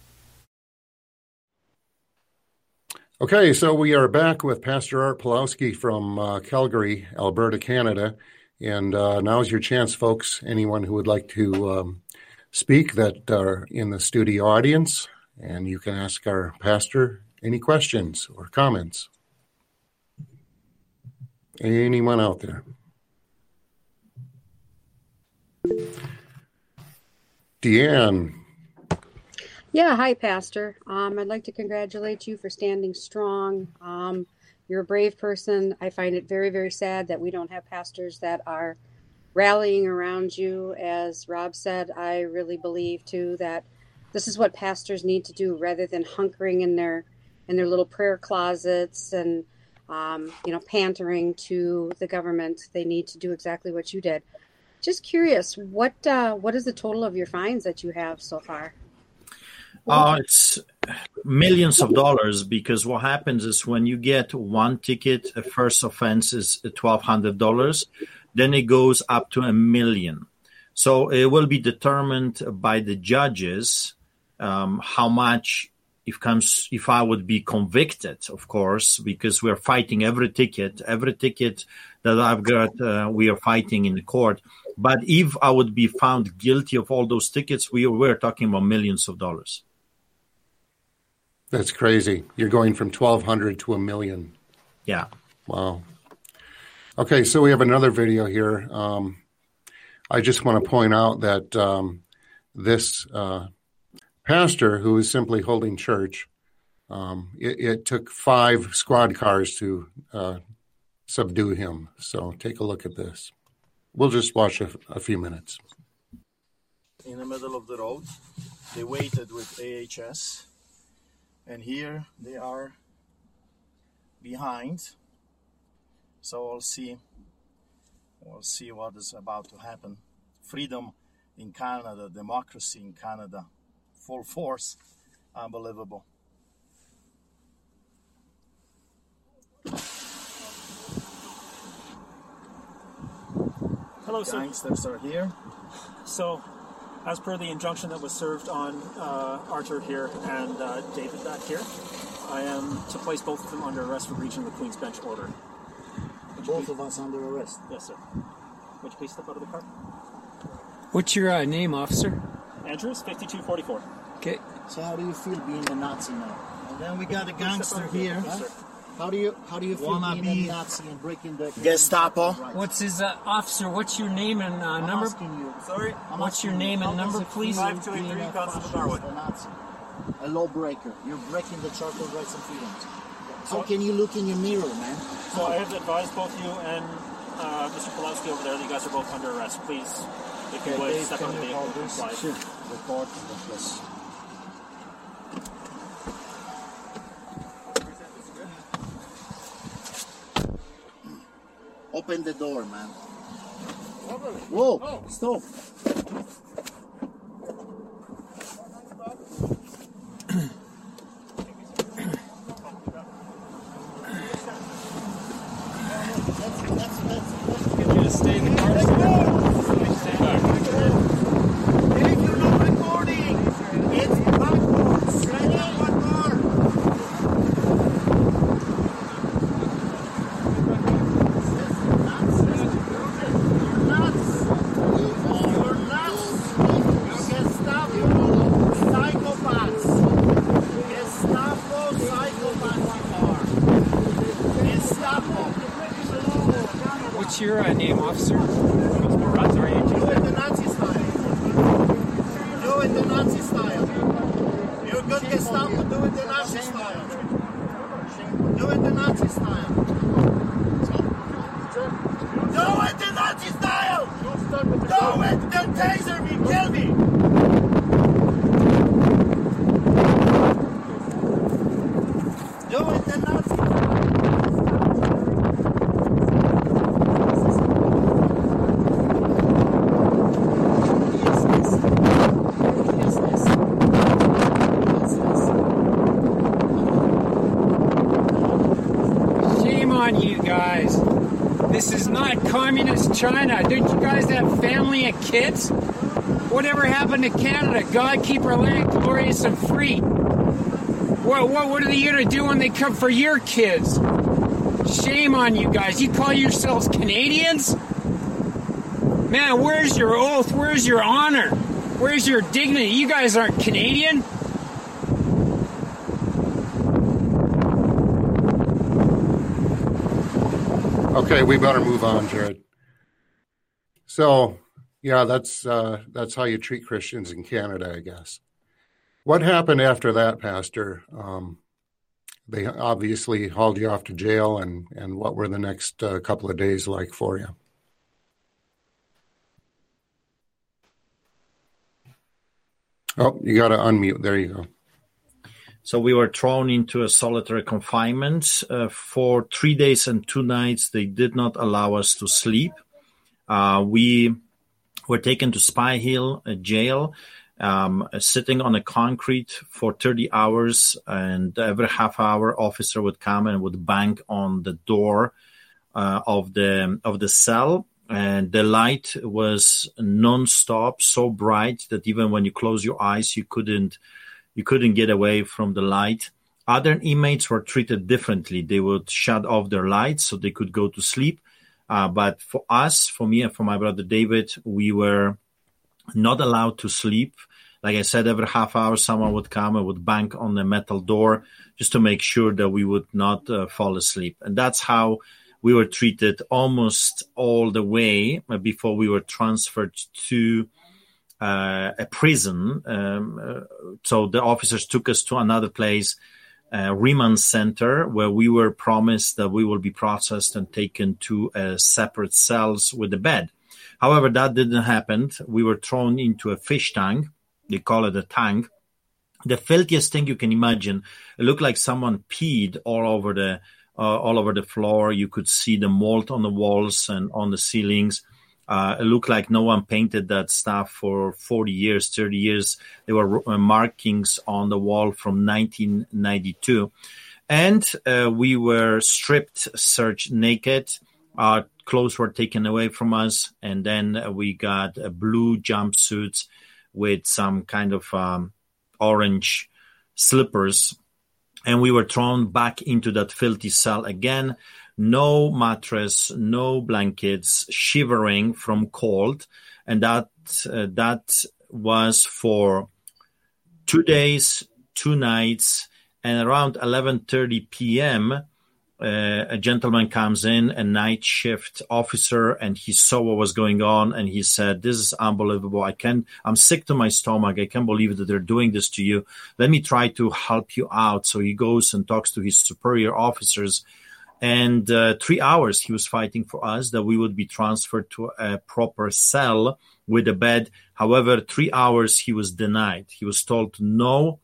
Okay, so we are back with Pastor Art Pawlowski from uh, Calgary, Alberta, Canada. And uh, now's your chance, folks. Anyone who would like to um, speak that are in the studio audience, and you can ask our pastor any questions or comments. Anyone out there? Deanne. Yeah, hi, Pastor. Um, I'd like to congratulate you for standing strong. Um, you're a brave person. I find it very, very sad that we don't have pastors that are rallying around you. As Rob said, I really believe too that this is what pastors need to do rather than hunkering in their in their little prayer closets and um, you know pantering to the government. They need to do exactly what you did. Just curious, what uh, what is the total of your fines that you have so far? Oh, it's millions of dollars because what happens is when you get one ticket, a first offense is twelve hundred dollars, then it goes up to a million. So it will be determined by the judges um, how much if comes if I would be convicted, of course, because we're fighting every ticket, every ticket that I've got, uh, we are fighting in the court. But if I would be found guilty of all those tickets, we were talking about millions of dollars. That's crazy. You're going from 1,200 to a million. Yeah. Wow. Okay, so we have another video here. Um, I just want to point out that um, this uh, pastor, who is simply holding church, um, it, it, took five squad cars to uh, subdue him. So take a look at this. We'll just watch a, a few minutes. In the middle of the road, they waited with AHS and here they are behind so we'll see we'll see what is about to happen freedom in Canada, democracy in Canada, full force, unbelievable. Hello, sir. Gangsters are here. So, as per the injunction that was served on uh, Arthur here and uh, David back here, I am to place both of them under arrest for breaching the Queen's Bench order. Both of us under arrest. Yes, sir. Would you please step out of the car? What's your uh, name, officer? Andrews, 5244. Okay. So how do you feel being a Nazi now? And then we got a gangster out here. vehicle, sir. How do you how do you feel Wanna being be a Nazi and breaking the Gestapo? What's his uh, officer? What's your name and uh, I'm number? asking you. Sorry? I'm What's your name you, and how number, please? being 5283 Constable fascist, Darwood. A Nazi, a lawbreaker. You're breaking the Charter of Rights and Freedoms. How So- can you look in your mirror, man? So I have advised both you and uh, Mr. Pawlowski over there that you guys are both under arrest. Please, if you would, step of the vehicle and this? comply. Sure. Record. Yes. Open the door, man. Whoa! Stop! Get you to stay in the car. Stand back. If you're not recording, it's backwards. Right now, one more. You're nuts. You're Gestapo psychopaths. Gestapo psychopaths you are. Gestapo. What's your uh, name, officer? Sorry, Do it the Nazi style. Do it the Nazi style. You're good Gestapo, do it the Nazi style. Do it the Nazi style. Do it the Nazi style! Do it! They'll taser me, kill me! Do it the Nazi style. Shame on you guys. This is not communist China. Don't you guys have family and kids? Whatever happened to Canada? God keep our land glorious and free. What, what, what are they going to do when they come for your kids? Shame on you guys. You call yourselves Canadians? Man, where's your oath? Where's your honor? Where's your dignity? You guys aren't Canadian. Okay, we better move on, Jared. So, yeah, that's uh, that's how you treat Christians in Canada, I guess. What happened after that, Pastor? Um, they obviously hauled you off to jail, and and what were the next uh, couple of days like for you? Oh, you got to unmute. There you go. So we were thrown into a solitary confinement uh, for three days and two nights. They did not allow us to sleep. Uh, we were taken to Spy Hill jail, um, sitting on a concrete for 30 hours, and every half hour, officer would come and would bang on the door uh, of the of the cell. And the light was non-stop, so bright that even when you close your eyes, you couldn't you couldn't get away from the light. Other inmates were treated differently. They would shut off their lights so they could go to sleep. Uh, but for us, for me and for my brother David, we were not allowed to sleep. Like I said, every half hour, someone would come and would bang on the metal door just to make sure that we would not uh, fall asleep. And that's how we were treated almost all the way before we were transferred to uh, a prison. Um, uh, so the officers took us to another place, uh, remand center, where we were promised that we will be processed and taken to separate cells with a bed. However, that didn't happen. We were thrown into a fish tank. They call it a tank. The filthiest thing you can imagine. It looked like someone peed all over the uh, all over the floor. You could see the mold on the walls and on the ceilings. Uh, it looked like no one painted that stuff for 40 years, 30 years. There were uh, markings on the wall from 1992. And uh, we were stripped, searched naked. Our clothes were taken away from us. And then we got a blue jumpsuits with some kind of um, orange slippers. And we were thrown back into that filthy cell again no mattress, no blankets, shivering from cold, and that uh, that was for two days, two nights, and around 11:30 p.m. Uh, a gentleman comes in, a night shift officer, and he saw what was going on, and he said, "This is unbelievable. I can't. I'm sick to my stomach. I can't believe that they're doing this to you. Let me try to help you out." So he goes and talks to his superior officers and uh, three hours he was fighting for us that we would be transferred to a proper cell with a bed. However, three hours he was denied. He was told no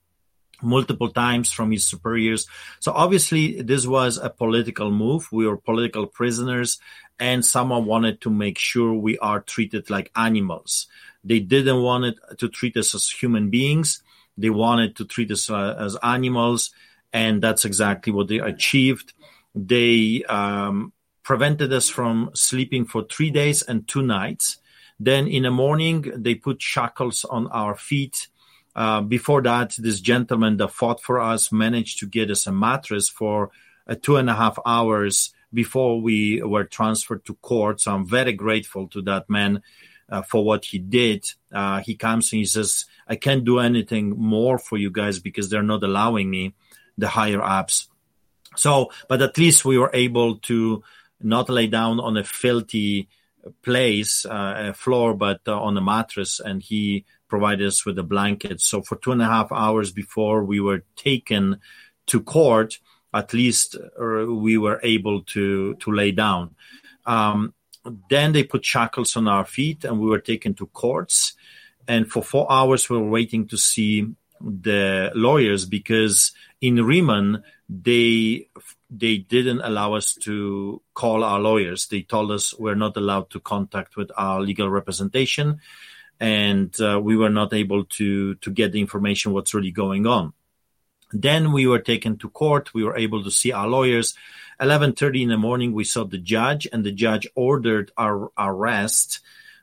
multiple times from his superiors. So obviously this was a political move. We were political prisoners and someone wanted to make sure we are treated like animals. They didn't want to treat us as human beings. They wanted to treat us uh, as animals. And that's exactly what they achieved. They um, prevented us from sleeping for three days and two nights. Then in the morning, they put shackles on our feet. Uh, before that, this gentleman that fought for us managed to get us a mattress for uh, two and a half hours before we were transferred to court. So I'm very grateful to that man uh, for what he did. Uh, he comes and he says, I can't do anything more for you guys because they're not allowing me, the higher ups. So, but at least we were able to not lay down on a filthy place, uh, floor, but uh, on a mattress, and he provided us with a blanket. So for two and a half hours before we were taken to court, at least uh, we were able to to lay down. Um, then they put shackles on our feet, and we were taken to courts. And for four hours, we were waiting to see the lawyers because in remand they they didn't allow us to call our lawyers. They told us we're not allowed to contact with our legal representation, and uh, we were not able to to get the information what's really going on. Then we were taken to court. We were able to see our lawyers. 11:30 in the morning, we saw the judge, and the judge ordered our arrest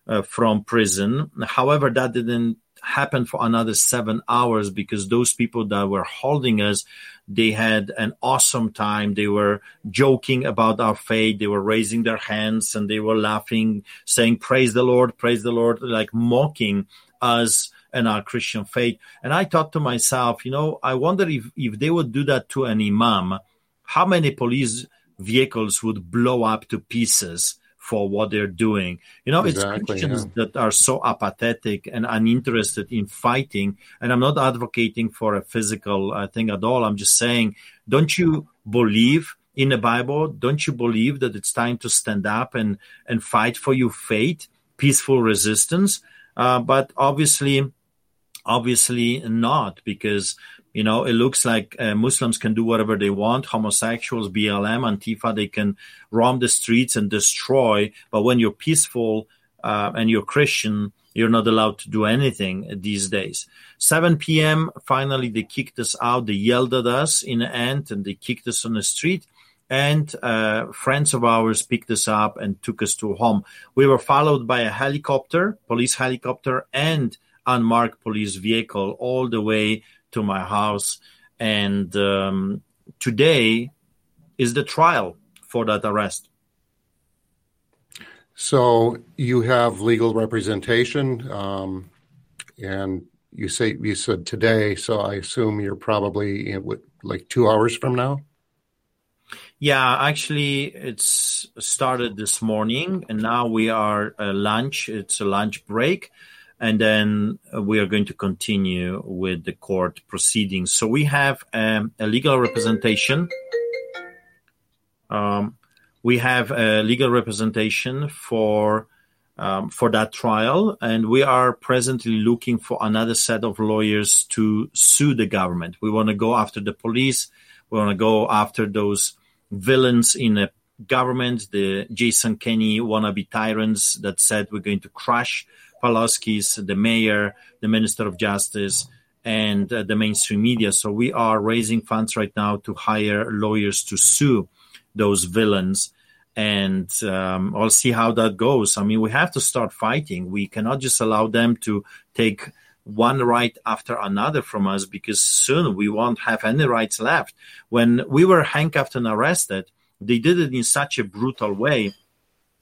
uh, from prison. However, that didn't happen for another seven hours because those people that were holding us they had an awesome time. They were joking about our faith. They were raising their hands and they were laughing, saying, Praise the Lord, praise the Lord, like mocking us and our Christian faith. And I thought to myself, you know, I wonder if, if they would do that to an imam, how many police vehicles would blow up to pieces for what they're doing. You know, exactly, it's Christians yeah. that are so apathetic and uninterested in fighting. And I'm not advocating for a physical uh, thing at all. I'm just saying, don't you believe in the Bible? Don't you believe that it's time to stand up and, and fight for your faith, peaceful resistance? Uh, but obviously, obviously not because you know, it looks like uh, Muslims can do whatever they want. Homosexuals, BLM, Antifa, they can roam the streets and destroy. But when you're peaceful uh, and you're Christian, you're not allowed to do anything these days. 7 p.m. Finally, they kicked us out. They yelled at us in the end and they kicked us on the street. And uh, friends of ours picked us up and took us to home. We were followed by a helicopter, police helicopter, and unmarked police vehicle all the way to my house. And um, today is the trial for that arrest. So you have legal representation, um, and you say you said today. So I assume you're probably in, like two hours from now. Yeah, actually, it's started this morning, and now we are lunch. It's a lunch break and then we are going to continue with the court proceedings. So we have um, a legal representation. Um, we have a legal representation for um, for that trial, and we are presently looking for another set of lawyers to sue the government. We want to go after the police. We want to go after those villains in a government, the Jason Kenney wannabe tyrants that said we're going to crush Pawlowski's, the mayor, the minister of justice, and uh, the mainstream media. So we are raising funds right now to hire lawyers to sue those villains. And um, I'll see how that goes. I mean, we have to start fighting. We cannot just allow them to take one right after another from us because soon we won't have any rights left. When we were handcuffed and arrested, they did it in such a brutal way.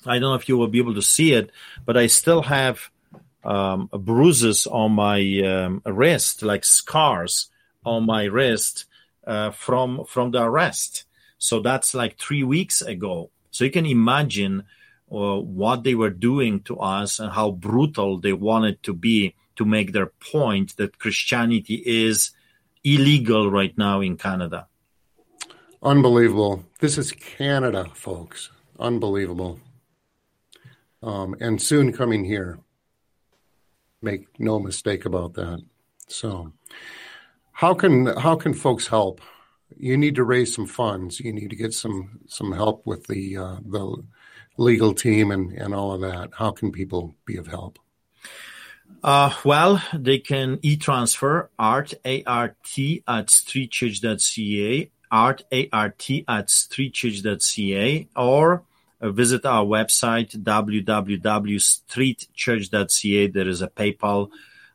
I don't know if you will be able to see it, but I still have um, bruises on my um, wrist, like scars on my wrist uh, from from the arrest. So that's like three weeks ago. So you can imagine uh, what they were doing to us and how brutal they wanted to be to make their point that Christianity is illegal right now in Canada. Unbelievable. This is Canada, folks. Unbelievable. Um, and soon coming here. Make no mistake about that. So, how can how can folks help? You need to raise some funds. You need to get some some help with the uh, the legal team and and all of that. How can people be of help? Uh, well, they can e-transfer art, A-R-T at streetchurch.ca, art, A-R-T at streetchurch.ca, or visit our website, www.streetchurch.ca. There is a PayPal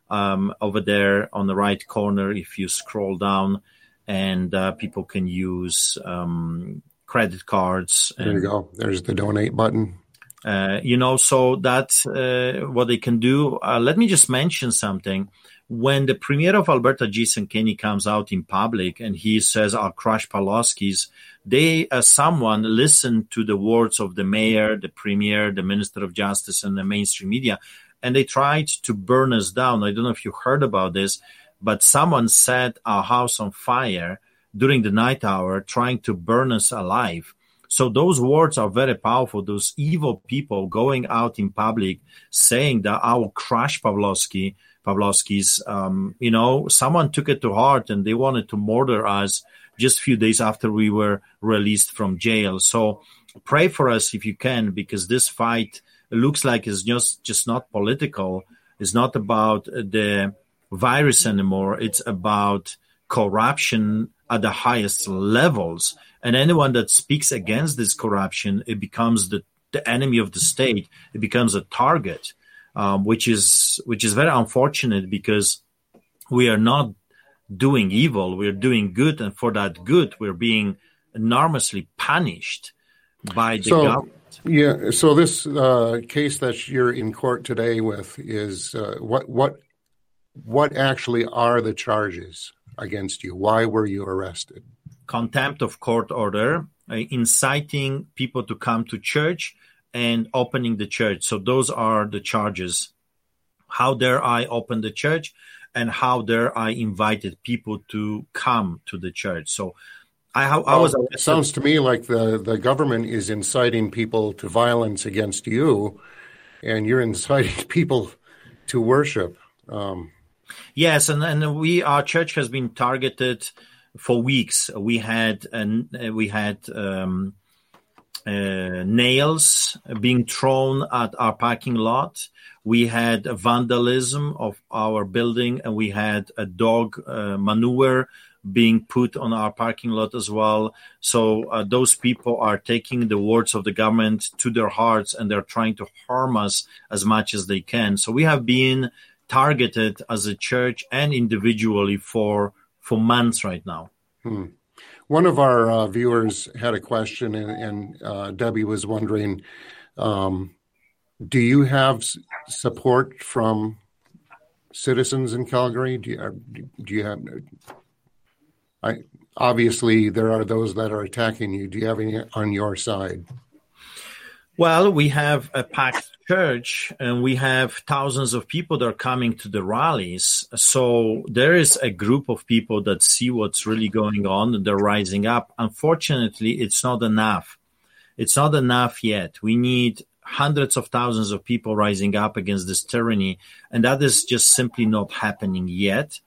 um, over there on the right corner if you scroll down, and uh, people can use um, credit cards. There you go. There's the donate button. Uh, you know, so that's uh, what they can do. Uh, let me just mention something. When the premier of Alberta, Jason Kenney, comes out in public and he says, "I'll crush Pawlowski's," they, as someone, listened to the words of the mayor, the premier, the minister of justice, and the mainstream media, and they tried to burn us down. I don't know if you heard about this, but someone set our house on fire during the night hour, trying to burn us alive so those words are very powerful. Those evil people going out in public saying that I will crush Pawlowski, Pawlowski's, um, you know, someone took it to heart and they wanted to murder us just a few days after we were released from jail. So pray for us if you can, because this fight looks like it's just, just not political. It's not about the virus anymore. It's about corruption at the highest levels and anyone that speaks against this corruption, it becomes the, the enemy of the state. It becomes a target, um, which is which is very unfortunate because we are not doing evil. We're doing good, and for that good, we're being enormously punished by the so, government. Yeah. So this uh, case that you're in court today with is uh, what what what actually are the charges against you? Why were you arrested? contempt of court order, uh, inciting people to come to church and opening the church. So those are the charges. How dare I open the church and how dare I invited people to come to the church? So I, I was. it sounds to me like the, the government is inciting people to violence against you, and you're <laughs> inciting people to worship. Um, yes, and and we our church has been targeted for weeks. We had and we had um, uh, nails being thrown at our parking lot. We had vandalism of our building, and we had a dog uh, manure being put on our parking lot as well. So uh, those people are taking the words of the government to their hearts, and they're trying to harm us as much as they can. So we have been targeted as a church and individually for for months right now. Hmm. One of our uh, viewers had a question, and, and uh, Debbie was wondering um, Do you have s- support from citizens in Calgary? Do you, uh, do you have, I, obviously, there are those that are attacking you. Do you have any on your side? Well, we have a packed church and we have thousands of people that are coming to the rallies. So there is a group of people that see what's really going on and they're rising up. Unfortunately, it's not enough. It's not enough yet. We need hundreds of thousands of people rising up against this tyranny. And that is just simply not happening yet.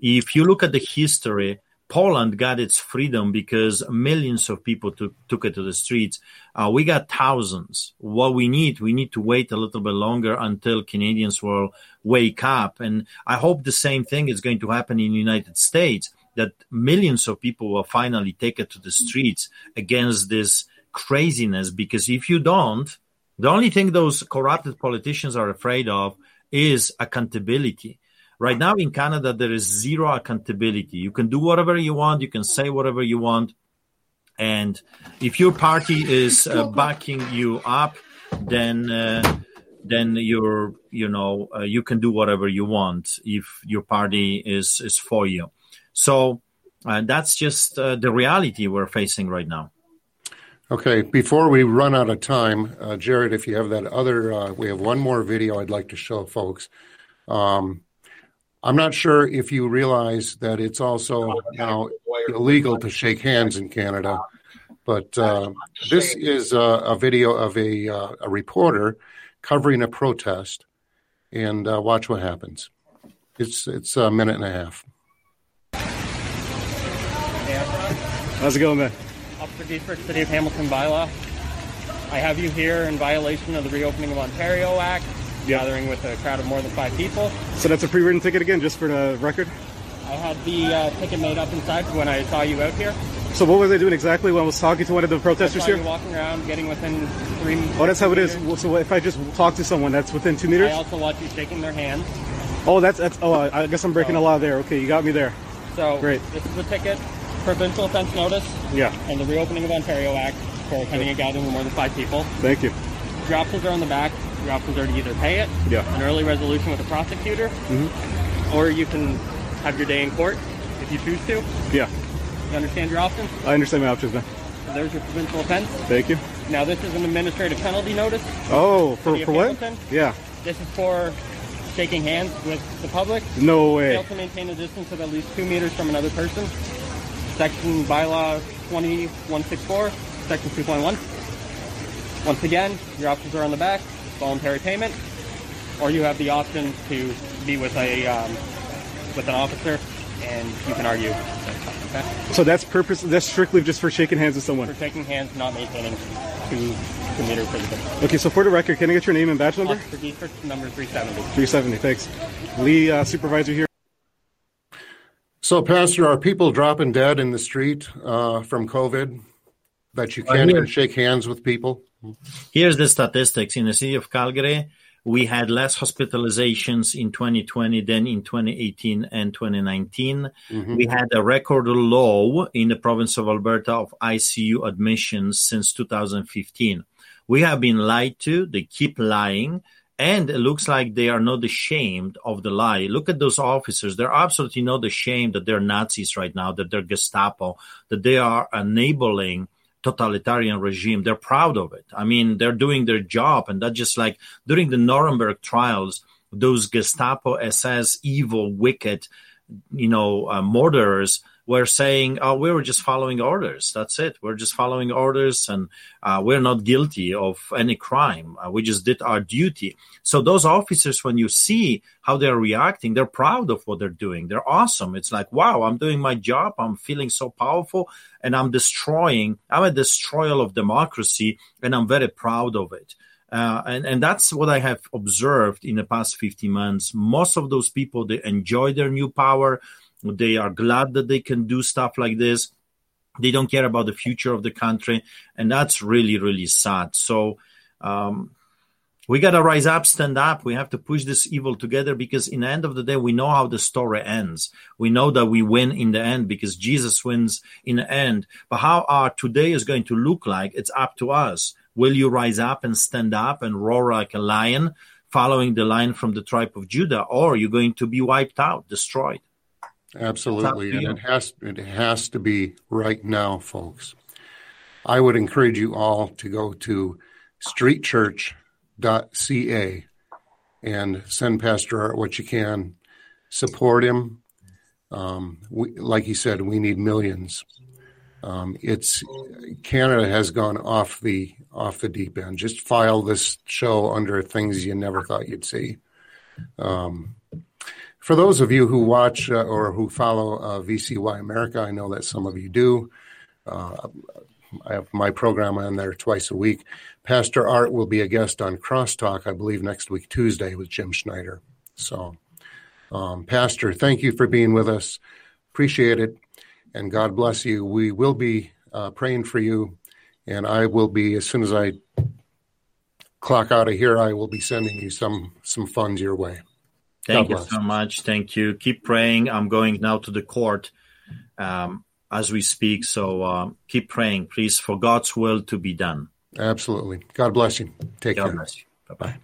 If you look at the history, Poland got its freedom because millions of people took, took it to the streets. Uh, we got thousands. What we need, we need to wait a little bit longer until Canadians will wake up. And I hope the same thing is going to happen in the United States, that millions of people will finally take it to the streets against this craziness. Because if you don't, the only thing those corrupted politicians are afraid of is accountability. Right now in Canada, there is zero accountability. You can do whatever you want, you can say whatever you want. And if your party is uh, <laughs> backing you up, then uh, then you're you know uh, you can do whatever you want if your party is is for you. So uh, that's just uh, the reality we're facing right now. Okay, before we run out of time, uh, Jared, if you have that other, uh, we have one more video I'd like to show folks. Um, I'm not sure if you realize that it's also now illegal to shake hands in Canada, but uh, this is a, a video of a, uh, a, reporter covering a protest, and uh, watch what happens. It's it's a minute and a half. How's it going, man? Officer Dietrich, City of Hamilton bylaw. I have you here in violation of the Reopening of Ontario Act, gathering with a crowd of more than five people. So that's a pre-written ticket again, just for the record? I had the uh, ticket made up inside when I saw you out here. So what were they doing exactly when I was talking to one of the protesters here? walking around, getting within three. Oh, that's how it is. So if I just talk to someone, that's within two meters. I also watch you shaking their hand. Oh, that's that's. Oh, I guess I'm breaking so, a law there. Okay, you got me there. So great. This is the ticket provincial offense notice. Yeah. And the reopening of Ontario Act for attending a gathering with more than five people. Thank you. Your options are on the back. Your options are to either pay it, yeah. an early resolution with a prosecutor, mm-hmm. or you can have your day in court if you choose to. Yeah. You understand your options? I understand my options, man. So there's your provincial offense. Thank you. Now this is an administrative penalty notice. Oh, for, for what? Yeah. This is for shaking hands with the public. No way. Fail to maintain a distance of at least two meters from another person. Section bylaw 2164, section 2.1. Once again, your options are on the back, voluntary payment, or you have the option to be with a um, with an officer and you can argue. Okay? So that's purpose. That's strictly just for shaking hands with someone. For shaking hands, not maintaining two two meter distance. Okay, so for the record, can I get your name and badge number? Officer Dietrich, number 370. 370, thanks. Lee, uh, supervisor here. So, Pastor, are people dropping dead in the street uh, from COVID that you can't even shake hands with people? Here's the statistics. In the city of Calgary, we had less hospitalizations in 2020 than in 2018 and 2019. Mm-hmm. We had a record low in the province of Alberta of ICU admissions since 2015. We have been lied to. They keep lying and it looks like they are not ashamed of the lie. Look at those officers. They're absolutely not ashamed that they're Nazis right now, that they're Gestapo, that they are enabling totalitarian regime. They're proud of it. I mean, they're doing their job. And that's just like during the Nuremberg trials, those Gestapo SS evil, wicked, you know, uh, murderers were saying, "Oh, we were just following orders. That's it. We're just following orders, and uh, we're not guilty of any crime. Uh, we just did our duty." So those officers, when you see how they're reacting, they're proud of what they're doing. They're awesome. It's like, "Wow, I'm doing my job. I'm feeling so powerful, and I'm destroying. I'm a destroyer of democracy, and I'm very proud of it." Uh, and, and that's what I have observed in the past 50 months. Most of those people, they enjoy their new power. They are glad that they can do stuff like this. They don't care about the future of the country. And that's really, really sad. So, um, we got to rise up, stand up. We have to push this evil together because in the end of the day, we know how the story ends. We know that we win in the end because Jesus wins in the end. But how our today is going to look like, it's up to us. Will you rise up and stand up and roar like a lion, following the line from the tribe of Judah, or are you going to be wiped out, destroyed? Absolutely, and it has it has to be right now, folks. I would encourage you all to go to streetchurch.ca and send Pastor Art what you can. Support him. Um, we, like he said, we need millions. Um, it's Canada has gone off the off the deep end. Just file this show under things you never thought you'd see. Um, for those of you who watch uh, or who follow uh, VCY America, I know that some of you do. Uh, I have my program on there twice a week. Pastor Art will be a guest on Crosstalk, I believe, next week, Tuesday, with Jim Schneider. So, um, Pastor, thank you for being with us. Appreciate it. And God bless you. We will be uh, praying for you. And I will be, as soon as I clock out of here, I will be sending you some some funds your way. Thank you so much. Thank you. Keep praying. I'm going now to the court um, as we speak. So uh, keep praying, please, for God's will to be done. Absolutely. God bless you. Take God care. Bless you. Bye bye.